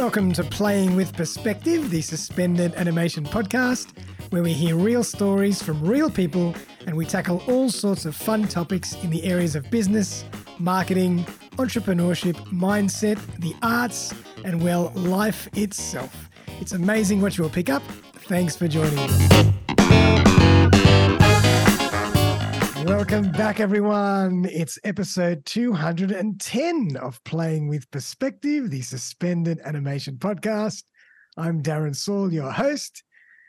Welcome to Playing with Perspective, the suspended animation podcast, where we hear real stories from real people and we tackle all sorts of fun topics in the areas of business, marketing, entrepreneurship, mindset, the arts, and well, life itself. It's amazing what you will pick up. Thanks for joining us. Welcome back, everyone. It's episode 210 of Playing with Perspective, the suspended animation podcast. I'm Darren Saul, your host,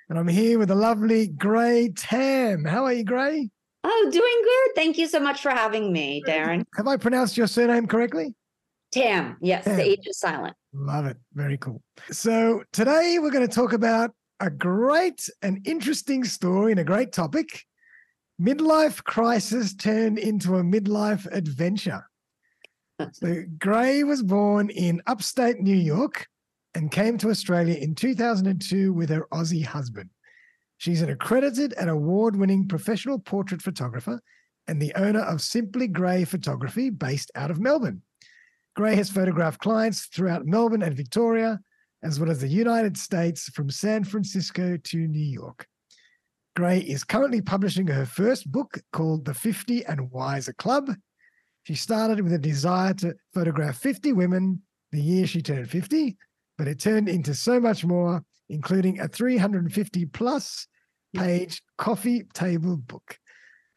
and I'm here with the lovely Gray Tham. How are you, Gray? Oh, doing good. Thank you so much for having me, Darren. Have I pronounced your surname correctly? Tam. Yes, Tam. the H is silent. Love it. Very cool. So, today we're going to talk about a great and interesting story and a great topic midlife crisis turned into a midlife adventure. So, Gray was born in upstate New York and came to Australia in 2002 with her Aussie husband. She's an accredited and award winning professional portrait photographer and the owner of Simply Gray Photography based out of Melbourne. Gray has photographed clients throughout Melbourne and Victoria, as well as the United States from San Francisco to New York. Gray is currently publishing her first book called The 50 and Wiser Club. She started with a desire to photograph 50 women the year she turned 50, but it turned into so much more, including a 350 plus page coffee table book.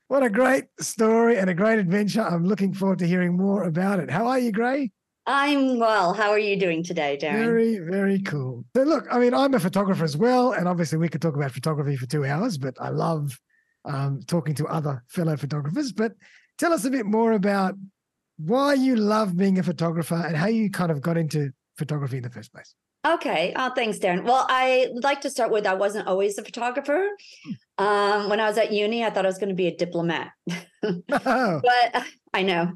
What a great story and a great adventure. I'm looking forward to hearing more about it. How are you, Gray? I'm well. How are you doing today, Darren? Very, very cool. So, look, I mean, I'm a photographer as well, and obviously we could talk about photography for two hours, but I love um, talking to other fellow photographers. But tell us a bit more about why you love being a photographer and how you kind of got into photography in the first place. Okay. Oh, thanks, Darren. Well, I like to start with I wasn't always a photographer. Um, when I was at uni, I thought I was going to be a diplomat. Oh, but I know.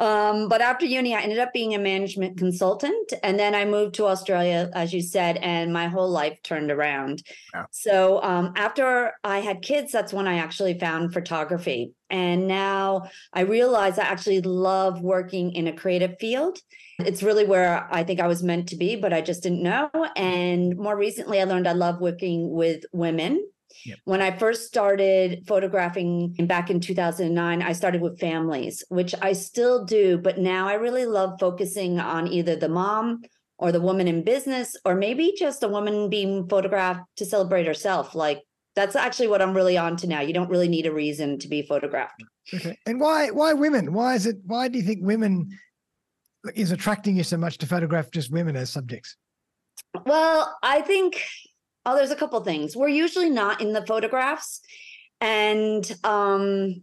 Um, but after uni, I ended up being a management consultant. And then I moved to Australia, as you said, and my whole life turned around. Wow. So um, after I had kids, that's when I actually found photography. And now I realize I actually love working in a creative field. It's really where I think I was meant to be, but I just didn't know. And more recently, I learned I love working with women. Yep. When I first started photographing back in 2009, I started with families, which I still do, but now I really love focusing on either the mom or the woman in business, or maybe just a woman being photographed to celebrate herself. Like that's actually what I'm really on to now. You don't really need a reason to be photographed. okay. And why why women? Why is it why do you think women is attracting you so much to photograph just women as subjects? Well, I think oh, there's a couple things. We're usually not in the photographs, and um,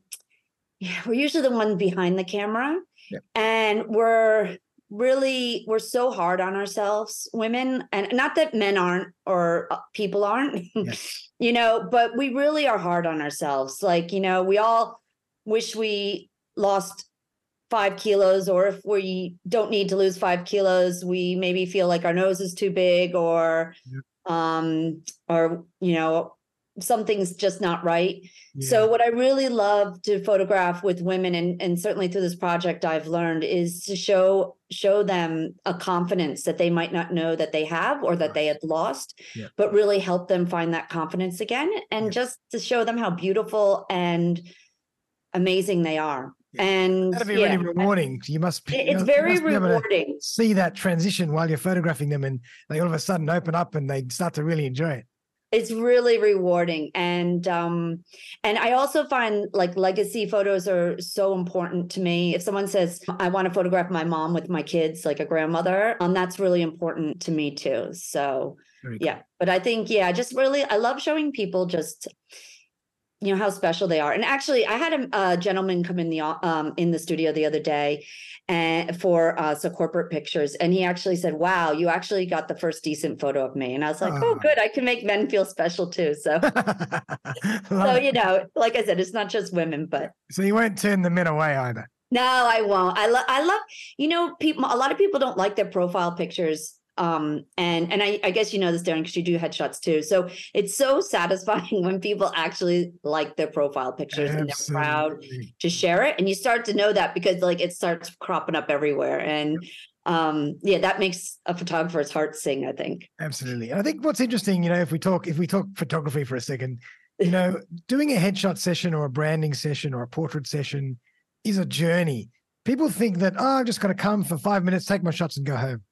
yeah, we're usually the one behind the camera, Yep. and we're really we're so hard on ourselves, women, and not that men aren't or uh, people aren't, Yes. you know, but we really are hard on ourselves. Like you know, we all wish we lost five kilos or if we don't need to lose five kilos we maybe feel like our nose is too big or um or you know something's just not right so what i really love to photograph with women and and certainly through this project i've learned is to show show them a confidence that they might not know that they have or that they had lost Yeah. but really help them find that confidence again and Yeah. just to show them how beautiful and amazing they are Yeah. And That'd be yeah, really rewarding. You must be, it- you it's know, very must be able to rewarding see that transition while you're photographing them and they all of a sudden open up and they start to really enjoy it. it's really rewarding and um and i also find like legacy photos are so important to me if someone says i want to photograph my mom with my kids like a grandmother um that's really important to me too so cool. yeah but i think yeah I just really i love showing people just you know how special they are. And actually i had a, a gentleman come in the um in the studio the other day and for uh so corporate pictures and he actually said wow you actually got the first decent photo of me. And i was like oh Oh. good i can make men feel special too. So so you know like i said it's not just women but so you won't turn the men away either. no i won't. I love i love you know people a lot of people don't like their profile pictures um and and i i guess you know this darren because you do headshots too so it's so satisfying when people actually like their profile pictures and they're proud to share it and you start to know that because like it starts cropping up everywhere and um yeah that makes a photographer's heart sing i think Absolutely. And I think what's interesting, you know, if we talk if we talk photography for a second, you know, doing a headshot session or a branding session or a portrait session is a journey. People think that, oh, I'm just going to come for five minutes, take my shots and go home.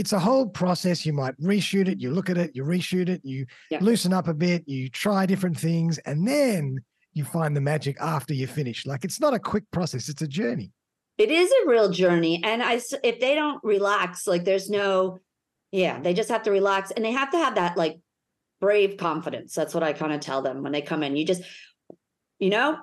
It's a whole process. You might reshoot it, you look at it, you reshoot it, you Yeah. loosen up a bit, you try different things, and then you find the magic after you finish. Like it's not a quick process, it's a journey. It is a real journey. And I, if they don't relax, like there's no, yeah, they just have to relax and they have to have that like brave confidence. That's what I kind of tell them when they come in. You just, you know,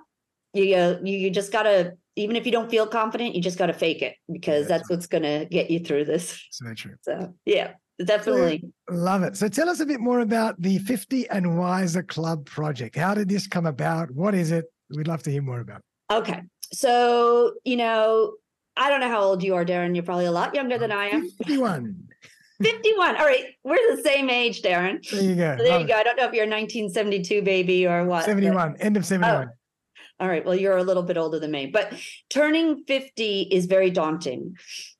you, you, you just gotta, even if you don't feel confident, you just gotta fake it because that's that's what's gonna get you through this. So true. So yeah, definitely. Love it. So tell us a bit more about the 50 and Wiser Club project. How did this come about? What is it? We'd love to hear more about it. Okay. So, you know, I don't know how old you are, Darren. You're probably a lot younger than I am. 51. 51. All right. We're the same age, Darren. There you go. So there Love you it. go. I don't know if you're a 1972 baby or what. but- 71. End of 71. All right. Well, you're a little bit older than me, but turning 50 is very daunting.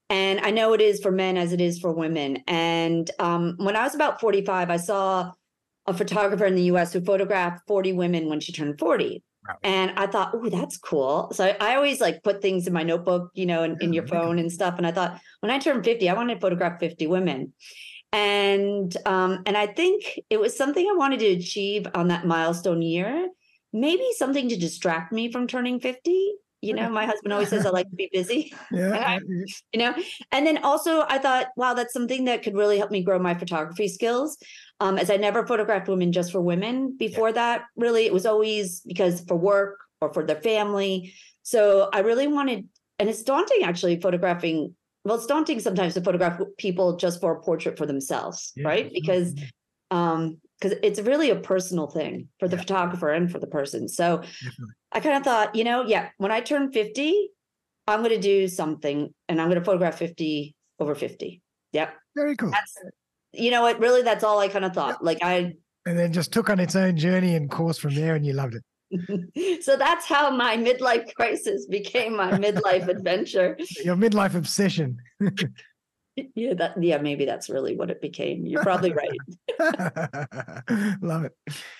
And I know it is for men as it is for women. And um, when I was about 45, I saw a photographer in the US who photographed 40 women when she turned 40. Wow. And I thought, oh, that's cool. So I, I always like put things in my notebook, you know, in, in your phone and stuff. And I thought, when I turned 50, I wanted to photograph 50 women. And um, and I think it was something I wanted to achieve on that milestone year maybe something to distract me from turning 50 you know my husband always says i like to be busy. Yeah. You know and then also i thought wow that's something that could really help me grow my photography skills um, as i never photographed women just for women before that. Really it was always because for work or for their family. So i really wanted and it's daunting actually photographing well it's daunting sometimes to photograph people just for a portrait for themselves Yeah, right? because um because it's really a personal thing for the Yeah. photographer and for the person so Definitely. I kind of thought, you know, yeah, when I turn 50, I'm going to do something and I'm going to photograph 50 over 50. Yep. Very cool. That's, you know what, really, that's all I kind of thought. Like, I, And then just took on its own journey and course from there, and you loved it. so that's how my midlife crisis became my midlife adventure. Your midlife obsession. Yeah, that, yeah, maybe that's really what it became. You're probably right. Love it.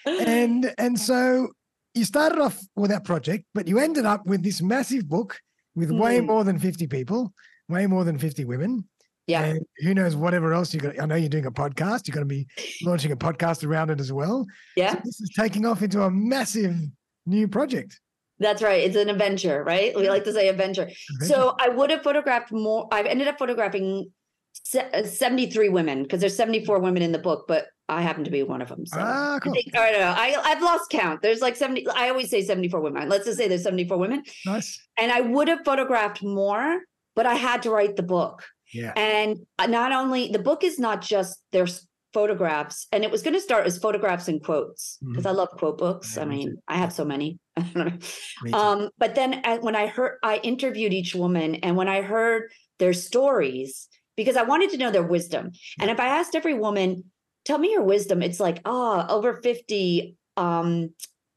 And and so you started off with that project, but you ended up with this massive book with way Mm. more than 50 people, way more than 50 women. Yeah. And who knows whatever else you got. I know you're doing a podcast. You're going to be launching a podcast around it as well. Yeah. So this is taking off into a massive new project. That's right. It's an adventure, right? We like to say adventure. So I would have photographed more. I've ended up photographing se- uh, 73 women because there's 74 women in the book, but I happen to be one of them. So ah, I cool. think, I don't know. I, I've lost count. There's like 70, I always say 74 women. Let's just say there's 74 women. Nice. And I would have photographed more, but I had to write the book. Yeah. And uh, not only the book is not just there's photographs, and it was going to start as photographs and quotes because I love quote books. Mm-hmm. Yeah, I me mean, I have so many. Um, but then uh, when I heard, I interviewed each woman, and when I heard their stories, because I wanted to know their wisdom. And if I asked every woman, "Tell me your wisdom," it's like, oh, over fifty, um,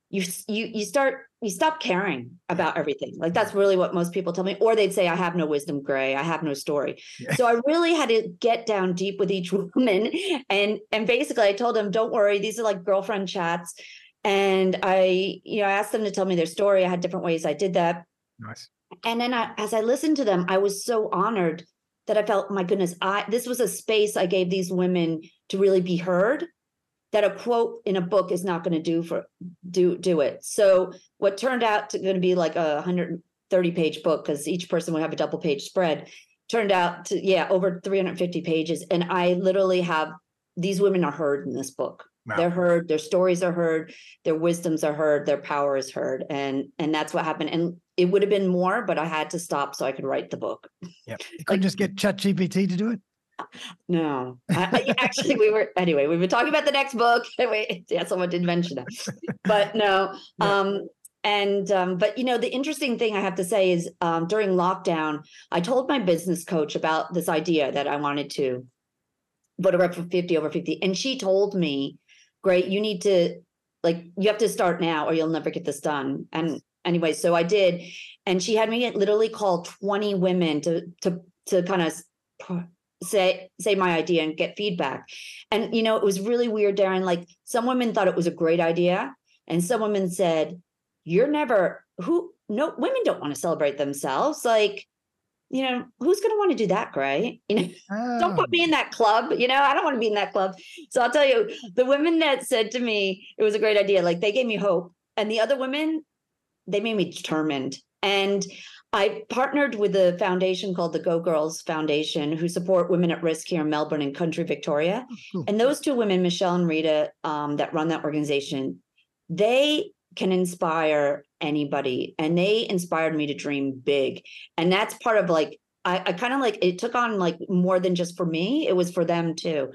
you you you start you stop caring about everything. Like that's really what most people tell me, or they'd say, "I have no wisdom, Gray. I have no story." Yeah. So I really had to get down deep with each woman, and and basically I told them, "Don't worry, these are like girlfriend chats." And I, you know, I asked them to tell me their story. I had different ways I did that. nice. And then I, as I listened to them, I was so honored that I felt, my goodness, I this was a space I gave these women to really be heard. That a quote in a book is not going to do for do do it. So what turned out to going to be like a 130 page book because each person would have a double page spread turned out to yeah over 350 pages, and I literally have these women are heard in this book Wow. they're heard their stories are heard their wisdoms are heard their power is heard and and that's what happened and it would have been more but i had to stop so i could write the book Yeah. You couldn't just get Chat GPT to do it. no I, actually we were anyway we've been talking about the next book Wait, yeah someone did mention that but no Yeah. um and um but you know the interesting thing i have to say is um during lockdown i told my business coach about this idea that i wanted to photograph for 50 over 50 and she told me great you need to like you have to start now or you'll never get this done and anyway so i did and she had me literally call 20 women to to to kind of say say my idea and get feedback. And you know, it was really weird, Darren. Like some women thought it was a great idea, and some women said, "You're never who." No, women don't want to celebrate themselves. Like, you know, who's going to want to do that, Gray? You know, don't Oh, put me in that club. You know, I don't want to be in that club. So I'll tell you, the women that said to me it was a great idea, like they gave me hope, and the other women, they made me determined. And I partnered with a foundation called the Go Girls Foundation, who support women at risk here in Melbourne and Country Victoria. cool. And those two women, Michelle and Rita, um, that run that organization, they can inspire anybody, and they inspired me to dream big. And that's part of like I, I kind of like it took on like more than just for me; it was for them too.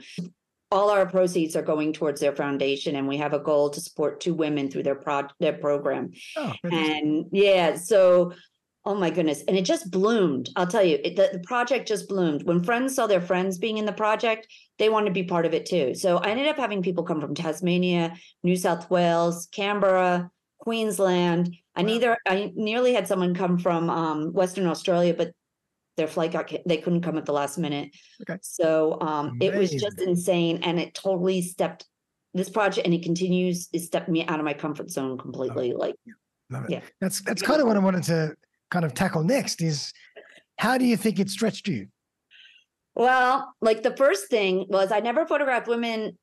All our proceeds are going towards their foundation, and we have a goal to support two women through their pro their program. Oh. And yeah, so oh my goodness, and it just bloomed. I'll tell you, it, the, the project just bloomed. When friends saw their friends being in the project, they wanted to be part of it too. So I ended up having people come from Tasmania, New South Wales, Canberra, Queensland. I neither I nearly had someone come from um, Western Australia, but their flight got they couldn't come at the last minute. Okay. So um, it was just insane, and it totally stepped this project, and it continues. It stepped me out of my comfort zone completely. Like Love it. yeah. That's that's kind of what I wanted to kind of tackle next is how do you think it stretched you? Well, like the first thing was I never photographed women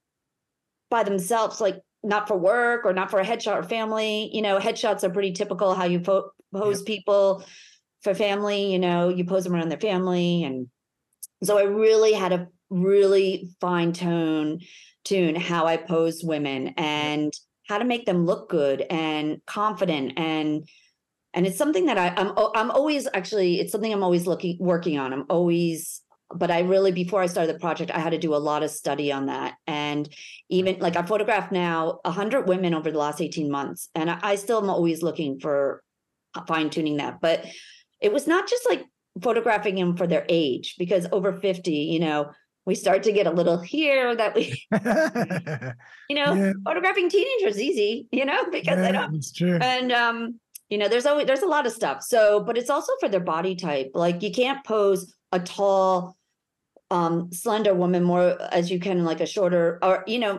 by themselves, like not for work or not for a headshot or family. You know, headshots are pretty typical how you po- pose people for family. You know, you pose them around their family, and so I really had to really fine tune tune how I pose women and how to make them look good and confident and and it's something that I, I'm I'm always actually it's something I'm always looking working on. I'm always but I really before I started the project I had to do a lot of study on that. And even like I photographed now a hundred women over the last 18 months and I, I still am always looking for fine tuning that. But it was not just like photographing them for their age because over 50 you know we start to get a little here that we you know Yeah. photographing teenagers is easy you know because they yeah, don't. it's true. and um you know there's always there's a lot of stuff. So but it's also for their body type. Like you can't pose a tall um slender woman more as you can like a shorter or you know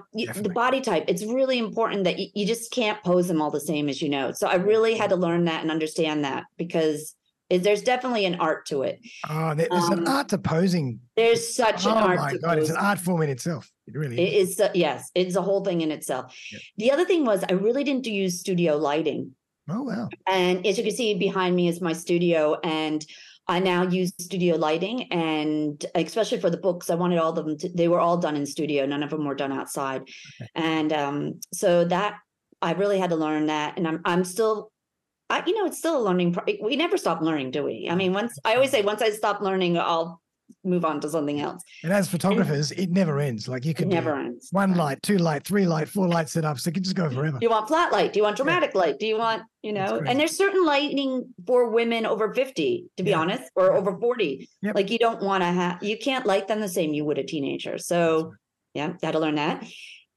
the body type it's really important that you, you just can't pose them all the same as you know so i really had to learn that and understand that because it, there's definitely an art to it Oh, there- there's an um, art to posing. there's such Oh an art my god, it's an art form in itself. It really It is. is uh, yes, it's a whole thing in itself. Yep. The other thing was I really didn't use studio lighting. Oh wow. And as you can see behind me is my studio and I now use studio lighting and especially for the books, I wanted all of them to, they were all done in studio. None of them were done outside. And um, so that I really had to learn that. And I'm, I'm still, I, you know, it's still a learning. Pro- we never stop learning, do we? I mean, once I always say, once I stop learning, I'll move on to something else. And as photographers, it never ends. Like you can never ends. one light, two light, three light, four light setups. It can just go forever. Do you want flat light? Do you want dramatic light? Do you want, you know, and there's certain lighting for women over 50, to be Yeah. honest, or over 40. Yep. Like you don't want to have, you can't light them the same you would a teenager. So, yeah, to learn that.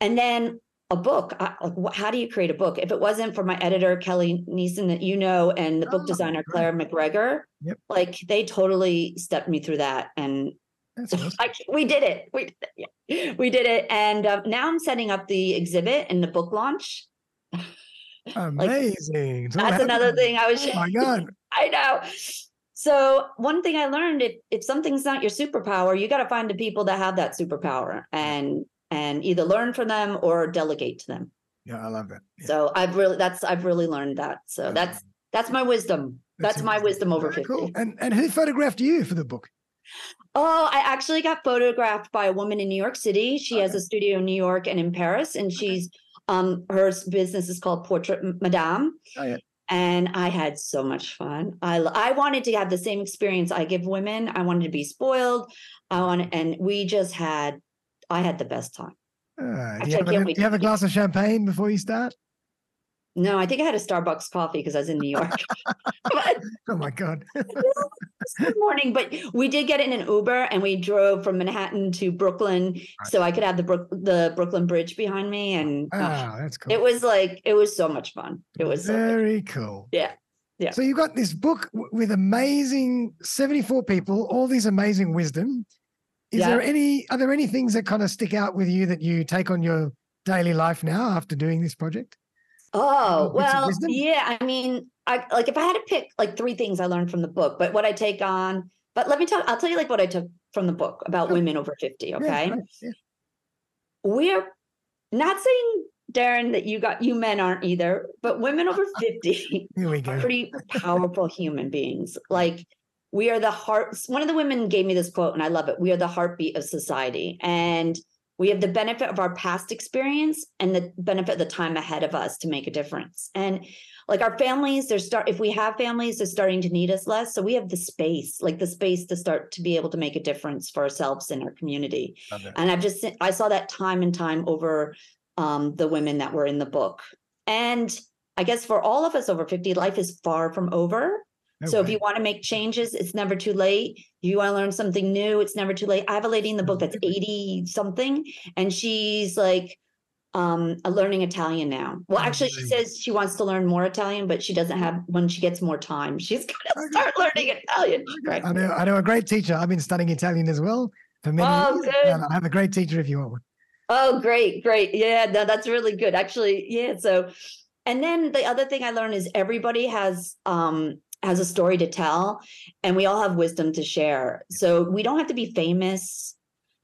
And then a book. I, like, how do you create a book? If it wasn't for my editor, Kelly Neeson, that you know, and the book Oh, designer. Claire McGregor, Yep. like they totally stepped me through that. And awesome. I, we did it. We, yeah, we did it. And uh, now I'm setting up the exhibit and the book launch. Amazing. All That's another thing I was. Oh my god. I know. So one thing I learned if if something's not your superpower, you got to find the people that have that superpower and and either learn from them or delegate to them. Yeah, I love that. Yeah. So I've really that's I've really learned that. So that's that's my wisdom. That's, my wisdom over Very 50. Cool. And and who photographed you for the book? Oh, I actually got photographed by a woman in New York City. She has a studio in New York and in Paris, and she's um her business is called Portrait Madame. Oh, yeah. And I had so much fun. I I wanted to have the same experience I give women. I wanted to be spoiled. I want and we just had I had the best time. Uh, do, you a, do you have a glass of champagne before you start? No, I think I had a Starbucks coffee because I was in New York. but Oh my god. good morning. But we did get in an Uber and we drove from Manhattan to Brooklyn so I could have the Brook the Brooklyn Bridge behind me. And uh, Ah, that's cool. it was like it was so much fun. It was so very cool. Yeah. Yeah. So you got this book with amazing 74 people, all these amazing wisdom. Is Yeah. there any are there any things that kind of stick out with you that you take on your daily life now after doing this project? Oh, well, yeah. I mean, I like if I had to pick like three things I learned from the book, but what I take on, but let me tell I'll tell you like what I took from the book about Sure. women over 50. Yeah, Okay. yeah. We're not saying, Darren, that you got you men aren't either, but women over 50 Here we are go. pretty powerful human beings. Like we are the heart. One of the women gave me this quote, and I love it. We are the heartbeat of society, and we have the benefit of our past experience and the benefit of the time ahead of us to make a difference. And like our families, they're start. If we have families, they're starting to need us less. So we have the space, like the space to start to be able to make a difference for ourselves and our community and i've just i saw that time and time over um, the women that were in the book and i guess for all of us over 50 life is far from over So if you want to make changes it's never too late you want to learn something new it's never too late i have a lady in the book that's 80 something and she's like um learning italian now well actually she says she wants to learn more italian but she doesn't have when she gets more time she's gonna start learning italian right I know I know a great teacher. I've been studying Italian as well for many Oh, years. good. and I have a great teacher if you want one. Oh, great, great. Yeah, no, that's really good. Actually, yeah. So, and then the other thing I learned is everybody has um has a story to tell and we all have wisdom to share. So we don't have to be famous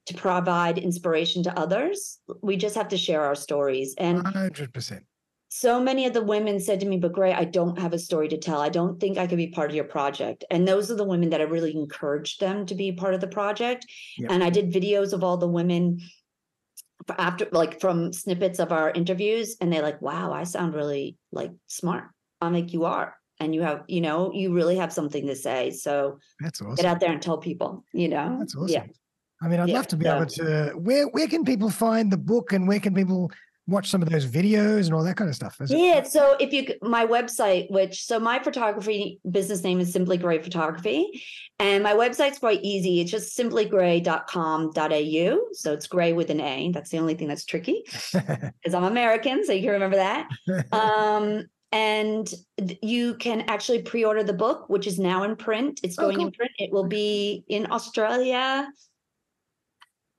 to provide inspiration to others. We just have to share our stories. And hundred percent. so many of the women said to me, but Gray, I don't have a story to tell. I don't think I could be part of your project. And those are the women that I really encouraged them to be part of the project. Yep. And I did videos of all the women after like from snippets of our interviews and they're like, wow, I sound really like smart. I'm like, you are. And you have, you know, you really have something to say. So That's awesome. get out there and tell people, you know. That's awesome. Yeah. I mean, I'd Yeah, love to be able to. Where where can people find the book and where can people watch some of those videos and all that kind of stuff? Is it- Yeah. So if you, my website, which, so my photography business name is Simply Gray Photography. And my website's quite easy. It's just simplygray.com.au. So it's gray with an A. That's the only thing that's tricky because I'm American. So you can remember that. Um, and you can actually pre-order the book, which is now in print. It's Oh, going cool. in print. It will be in Australia.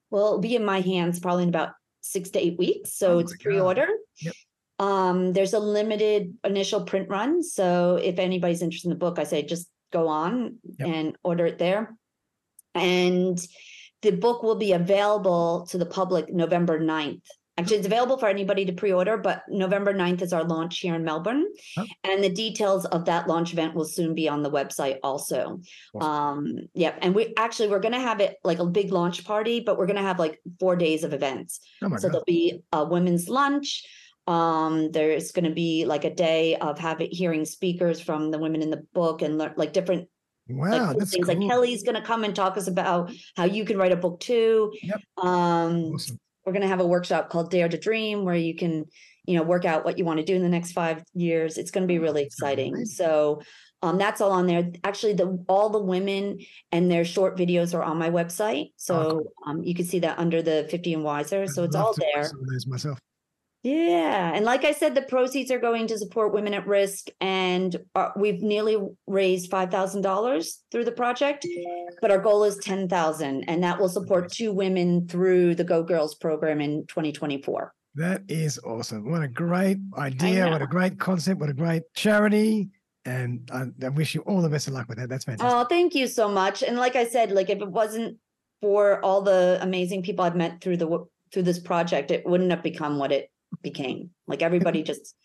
Well, it'll be in my hands probably in about six to eight weeks. So Oh it's pre-order. Yep. Um, there's a limited initial print run. So if anybody's interested in the book, I say just go on Yep. and order it there. And the book will be available to the public November 9th. Actually, it's available for anybody to pre-order, but November 9th is our launch here in Melbourne. Oh. And the details of that launch event will soon be on the website also. Awesome. Um, yep. And we actually we're gonna have it like a big launch party, but we're gonna have like four days of events. oh So god! there'll be a women's lunch. Um, there's going to be like a day of having hearing speakers from the women in the book and learn like different Wow, like things. cool. Like Kelly's going to come and talk us about how you can write a book too. Yep. Um, Awesome. We're going to have a workshop called Dare to Dream where you can, you know, work out what you want to do in the next five years. It's going to be Oh, really that's gonna be exciting. So um, that's all on there. Actually, the all the women and their short videos are on my website. So um, you can see that under the 50 and wiser. So it's all there. Some of those myself. Yeah. And like I said, the proceeds are going to support women at risk. And uh, we've nearly raised $5,000 through the project, but our goal is 10,000 and that will support two women through the Go Girls program in 2024. That is awesome. What a great idea. What a great concept. What a great charity. And I, I wish you all the best of luck with that. That's fantastic. Oh, thank you so much. And like I said, like if it wasn't for all the amazing people I've met through the through this project, it wouldn't have become what it became. Like everybody just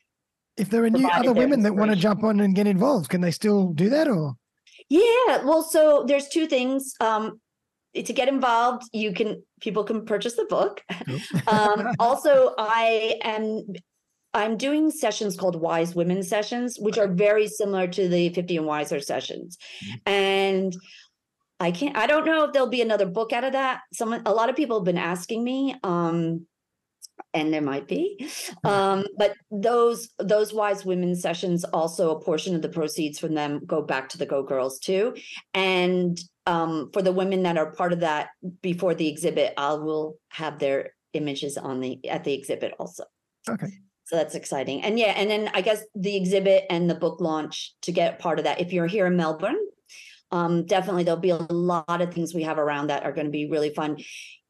if there are new other women that want to jump on and get involved, can they still do that or? Yeah, well, so there's two things. Um, to get involved, you can people can purchase the book. Um, also, I am I'm doing sessions called Wise Women sessions, which are very similar to the 50 and Wiser sessions. And I can't I don't know if there'll be another book out of that. Someone a lot of people have been asking me. Um and there might be um but those those wise women sessions also a portion of the proceeds from them go back to the go girls too and um for the women that are part of that before the exhibit i will have their images on the at the exhibit also okay. So that's exciting. And yeah, and then I guess the exhibit and the book launch to get part of that. If you're here in Melbourne, um, definitely there'll be a lot of things we have around that are going to be really fun.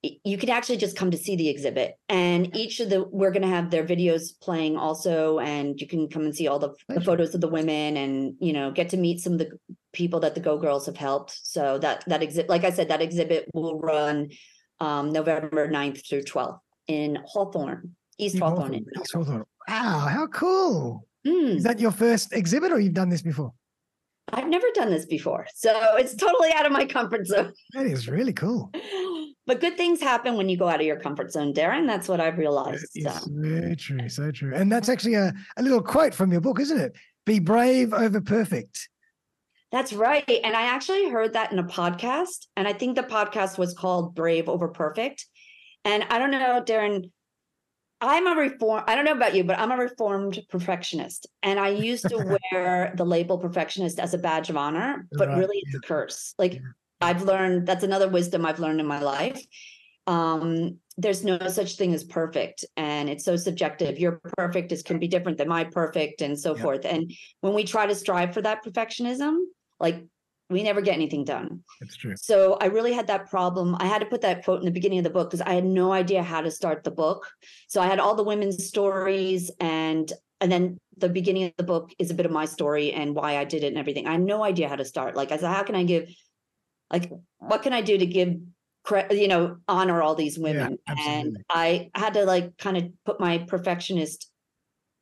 You can actually just come to see the exhibit, and each of the we're going to have their videos playing also, and you can come and see all the, the photos of the women, and you know get to meet some of the people that the Go Girls have helped. So that that exhibit, like I said, that exhibit will run um, November 9th through 12th in hawthorn East Hawthorn. East Hawthorn. Wow, how cool. Mm. Is that your first exhibit or you've done this before? I've never done this before. So it's totally out of my comfort zone. That is really cool. But good things happen when you go out of your comfort zone, Darren. That's what I've realized. So. Very true. So true. And that's actually a, a little quote from your book, isn't it? Be brave over perfect. That's right. And I actually heard that in a podcast. And I think the podcast was called Brave Over Perfect. And I don't know, Darren, I'm a reform. I don't know about you, but I'm a reformed perfectionist, and I used to wear the label perfectionist as a badge of honor, but right. really it's a curse. Like yeah. I've learned that's another wisdom I've learned in my life. Um, there's no such thing as perfect, and it's so subjective. Your perfect is can be different than my perfect, and so yeah. forth. And when we try to strive for that perfectionism, like we never get anything done. That's true. So I really had that problem. I had to put that quote in the beginning of the book because I had no idea how to start the book. So I had all the women's stories and and then the beginning of the book is a bit of my story and why I did it and everything. I had no idea how to start. Like I said, how can I give like what can I do to give you know honor all these women? Yeah, and i had to like kind of put my perfectionist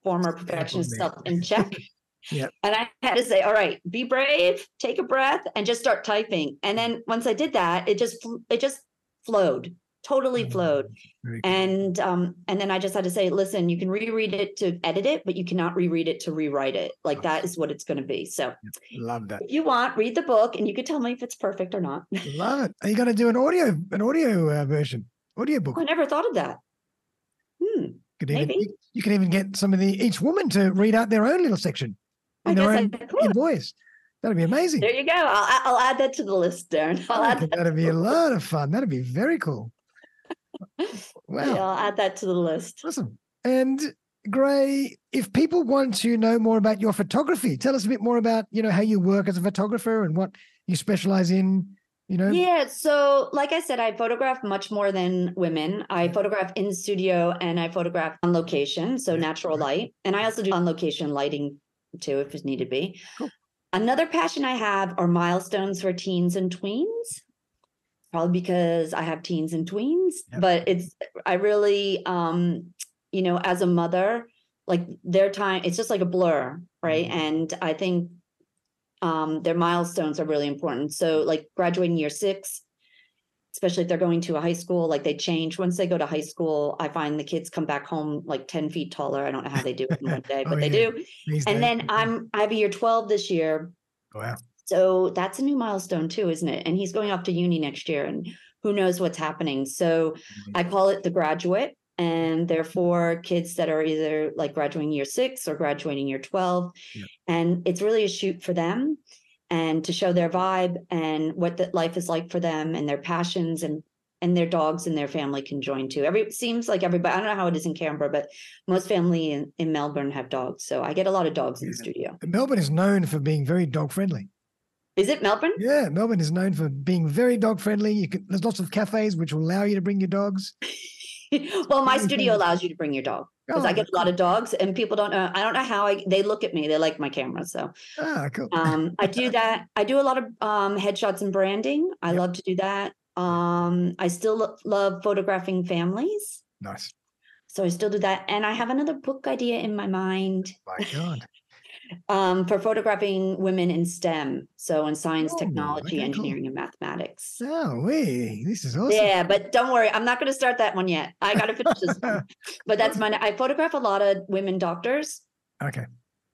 former perfectionist self in check. Yeah. And I had to say, all right, be brave, take a breath, and just start typing. And then once I did that, it just it just flowed, totally flowed. Cool. And um, and then I just had to say, listen, you can reread it to edit it, but you cannot reread it to rewrite it. Like that is what it's going to be. So love that. If you want, read the book, and you can tell me if it's perfect or not. love it. Are you going to do an audio an audio uh, version, audio book? Oh, I never thought of that. Hmm. Could even, Maybe. You can even get some of the each woman to read out their own little section in their own in voice. That'd be amazing. There you go. I'll, I'll add that to the list, Darren. I'll add that. That'd be a lot of fun. That'd be very cool. Wow. Yeah, I'll add that to the list. Awesome. And Gray, if people want to know more about your photography, tell us a bit more about, you know, how you work as a photographer and what you specialize in, you know? Yeah. So, like I said, I photograph much more than women. I photograph in studio and I photograph on location, so natural light. And I also do on location lighting too if it needed be. Cool. Another passion I have are milestones for teens and tweens. Probably because I have teens and tweens, yep. but it's I really um you know as a mother like their time it's just like a blur, right? Mm-hmm. And I think um their milestones are really important. So like graduating year 6 especially if they're going to a high school, like they change. Once they go to high school, I find the kids come back home like 10 feet taller. I don't know how they do it in one day, but oh, they yeah. do. These and days. then I'm I have a year 12 this year. Wow. So that's a new milestone too, isn't it? And he's going off to uni next year and who knows what's happening. So mm-hmm. I call it the graduate. And therefore, kids that are either like graduating year six or graduating year 12. Yeah. And it's really a shoot for them and to show their vibe and what the life is like for them and their passions and and their dogs and their family can join too. Every seems like everybody. I don't know how it is in Canberra, but most family in, in Melbourne have dogs, so I get a lot of dogs yeah. in the studio. Melbourne is known for being very dog friendly. Is it Melbourne? Yeah, Melbourne is known for being very dog friendly. You can, there's lots of cafes which will allow you to bring your dogs. well, my studio allows you to bring your dog because oh, I get a lot of dogs, and people don't know. I don't know how I. They look at me. They like my camera, so. Ah, cool. um, I do that. I do a lot of um, headshots and branding. I yep. love to do that. Um, I still lo- love photographing families. Nice. So I still do that, and I have another book idea in my mind. My God. um, for photographing women in STEM, so in science, oh, technology, engineering, cool. and mathematics. Oh, wait, this is awesome. Yeah, but don't worry, I'm not going to start that one yet. I got to finish this one. But that's my. I photograph a lot of women doctors. Okay.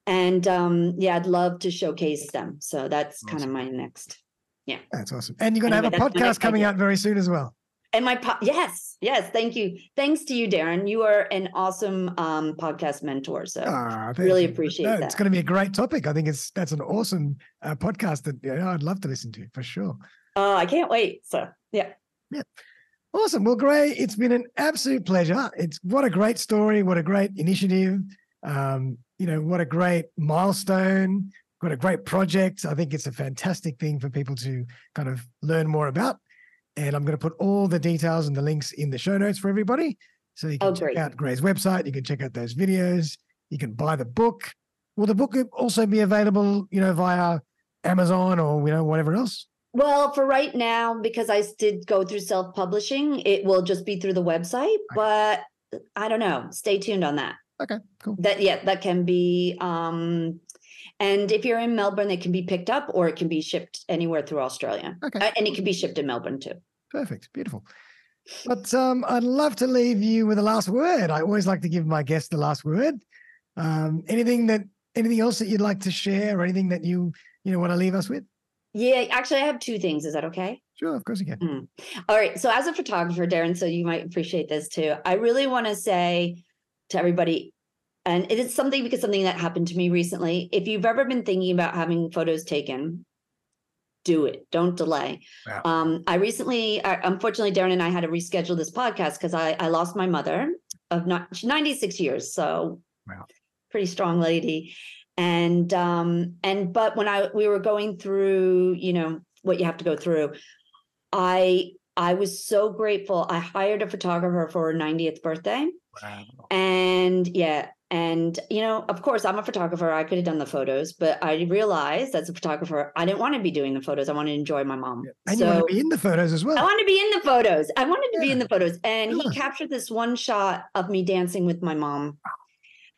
And um, yeah, I'd love to showcase them. So that's awesome. kind of my next. Yeah. That's awesome. And you're going to anyway, have a podcast coming out very soon as well. And my po- yes, yes, thank you. Thanks to you, Darren. You are an awesome um, podcast mentor. So oh, really appreciate no, that. It's going to be a great topic. I think it's that's an awesome uh, podcast that you know, I'd love to listen to for sure. Oh, I can't wait. So yeah, yeah. Awesome. Well, Gray, it's been an absolute pleasure. It's what a great story. What a great initiative. Um, you know, what a great milestone. What a great project. I think it's a fantastic thing for people to kind of learn more about. And I'm going to put all the details and the links in the show notes for everybody. So you can Oh, check great. out Gray's website. You can check out those videos. You can buy the book. Will the book also be available, you know, via Amazon or, you know, whatever else? Well, for right now, because I did go through self publishing, it will just be through the website. But I don't know. Stay tuned on that. Okay, cool. That yeah, that can be. um And if you're in Melbourne, it can be picked up, or it can be shipped anywhere through Australia, Okay. Uh, and it can be shipped in Melbourne too. Perfect. Beautiful. But um, I'd love to leave you with the last word. I always like to give my guests the last word. Um, anything that anything else that you'd like to share or anything that you you know want to leave us with? Yeah, actually, I have two things. Is that okay? Sure, of course you can. All right. So, as a photographer, Darren, so you might appreciate this too. I really want to say to everybody, and it is something because something that happened to me recently. If you've ever been thinking about having photos taken, do it. Don't delay. Wow. Um, I recently, uh, unfortunately, Darren and I had to reschedule this podcast because I, I lost my mother of not 96 years. So, Wow. pretty strong lady. And um, and but when I we were going through, you know, what you have to go through, I I was so grateful. I hired a photographer for her 90th birthday. Wow. And yeah, and you know, of course, I'm a photographer. I could have done the photos, but I realized as a photographer, I didn't want to be doing the photos. I wanted to enjoy my mom. And you so want to be in the photos as well. I want to be in the photos. I wanted to be in the photos. And he captured this one shot of me dancing with my mom.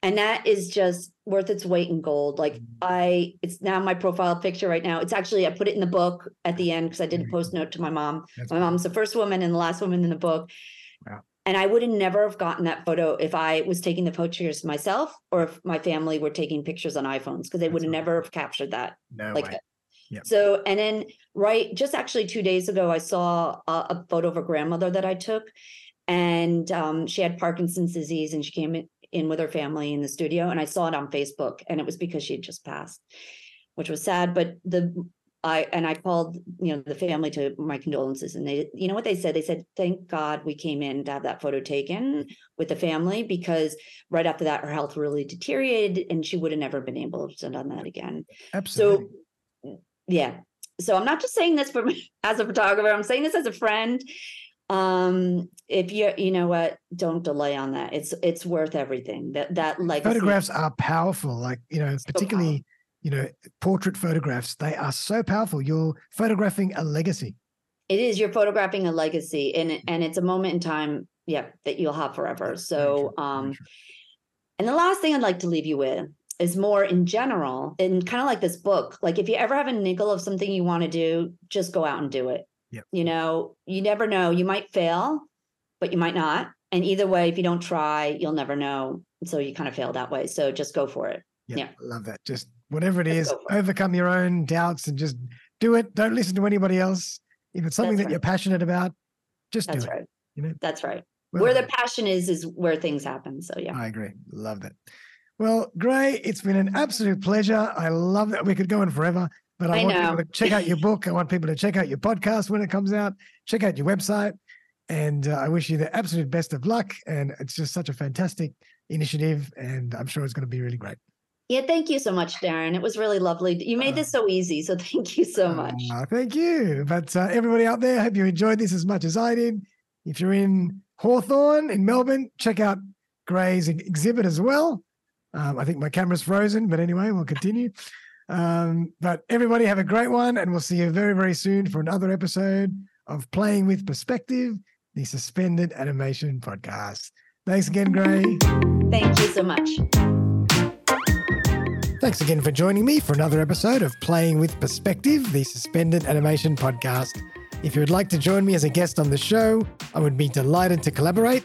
And that is just worth its weight in gold. Like Mm. I, it's now my profile picture right now. It's actually I put it in the book at the end because I did a post note to my mom. That's My mom's the first woman and the last woman in the book. Wow. And I would have never have gotten that photo if I was taking the pictures myself or if my family were taking pictures on iPhones because they would have never have captured that no like way. that. Yep. So, and then right, just actually two days ago, I saw a, a photo of a grandmother that I took, and um, she had Parkinson's disease, and she came in, in with her family in the studio, and I saw it on Facebook, and it was because she had just passed, which was sad. But the I and I called, you know, the family to my condolences, and they, you know, what they said? They said, "Thank God we came in to have that photo taken with the family because right after that, her health really deteriorated, and she would have never been able to have done that again." Absolutely. So, yeah. So I'm not just saying this for as a photographer. I'm saying this as a friend. Um, if you you know what, don't delay on that. It's it's worth everything. That that legacy. photographs are powerful. Like, you know, particularly, you know, portrait photographs, they are so powerful. You're photographing a legacy. It is. You're photographing a legacy, and and it's a moment in time. Yeah, that you'll have forever. So um. And the last thing I'd like to leave you with is more in general, and kind of like this book. Like if you ever have a nickel of something you want to do, just go out and do it. Yep. You know, you never know. You might fail, but you might not. And either way, if you don't try, you'll never know. So you kind of fail that way. So just go for it. Yeah, Yeah. I love that. Just whatever it Let's is, it. overcome your own doubts and just do it. Don't listen to anybody else. If it's something That's that you're passionate about, just That's do it. right. You know, That's right. Well where the passion is, is where things happen. So yeah. I agree. Love that. Well, Gray, it's been an absolute pleasure. I love that we could go on forever, but I, I want know. people to check out your book. I want people to check out your podcast when it comes out. Check out your website. And uh, I wish you the absolute best of luck. And it's just such a fantastic initiative. And I'm sure it's going to be really great. Yeah. Thank you so much, Darren. It was really lovely. You made this so easy. So thank you so much. Uh, thank you. But uh, everybody out there, I hope you enjoyed this as much as I did. If you're in Hawthorn in Melbourne, check out Gray's exhibit as well. Um, I think my camera's frozen, but anyway, we'll continue. Um, but everybody have a great one, and we'll see you very, very soon for another episode of Playing with Perspective, the Suspended Animation Podcast. Thanks again, Gray. Thank you so much. Thanks again for joining me for another episode of Playing with Perspective, the Suspended Animation Podcast. If you would like to join me as a guest on the show, I would be delighted to collaborate.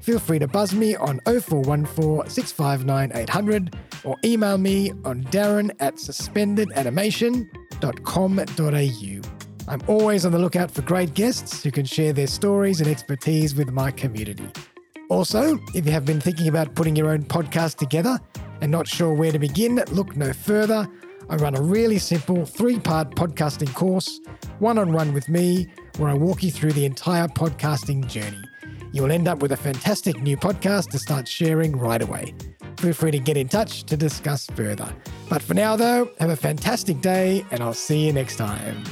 Feel free to buzz me on 0414 659 800 or email me on darren at suspendedanimation.com.au. I'm always on the lookout for great guests who can share their stories and expertise with my community. Also, if you have been thinking about putting your own podcast together and not sure where to begin, look no further. I run a really simple three part podcasting course, one on one with me, where I walk you through the entire podcasting journey. You will end up with a fantastic new podcast to start sharing right away. Feel free to get in touch to discuss further. But for now, though, have a fantastic day, and I'll see you next time.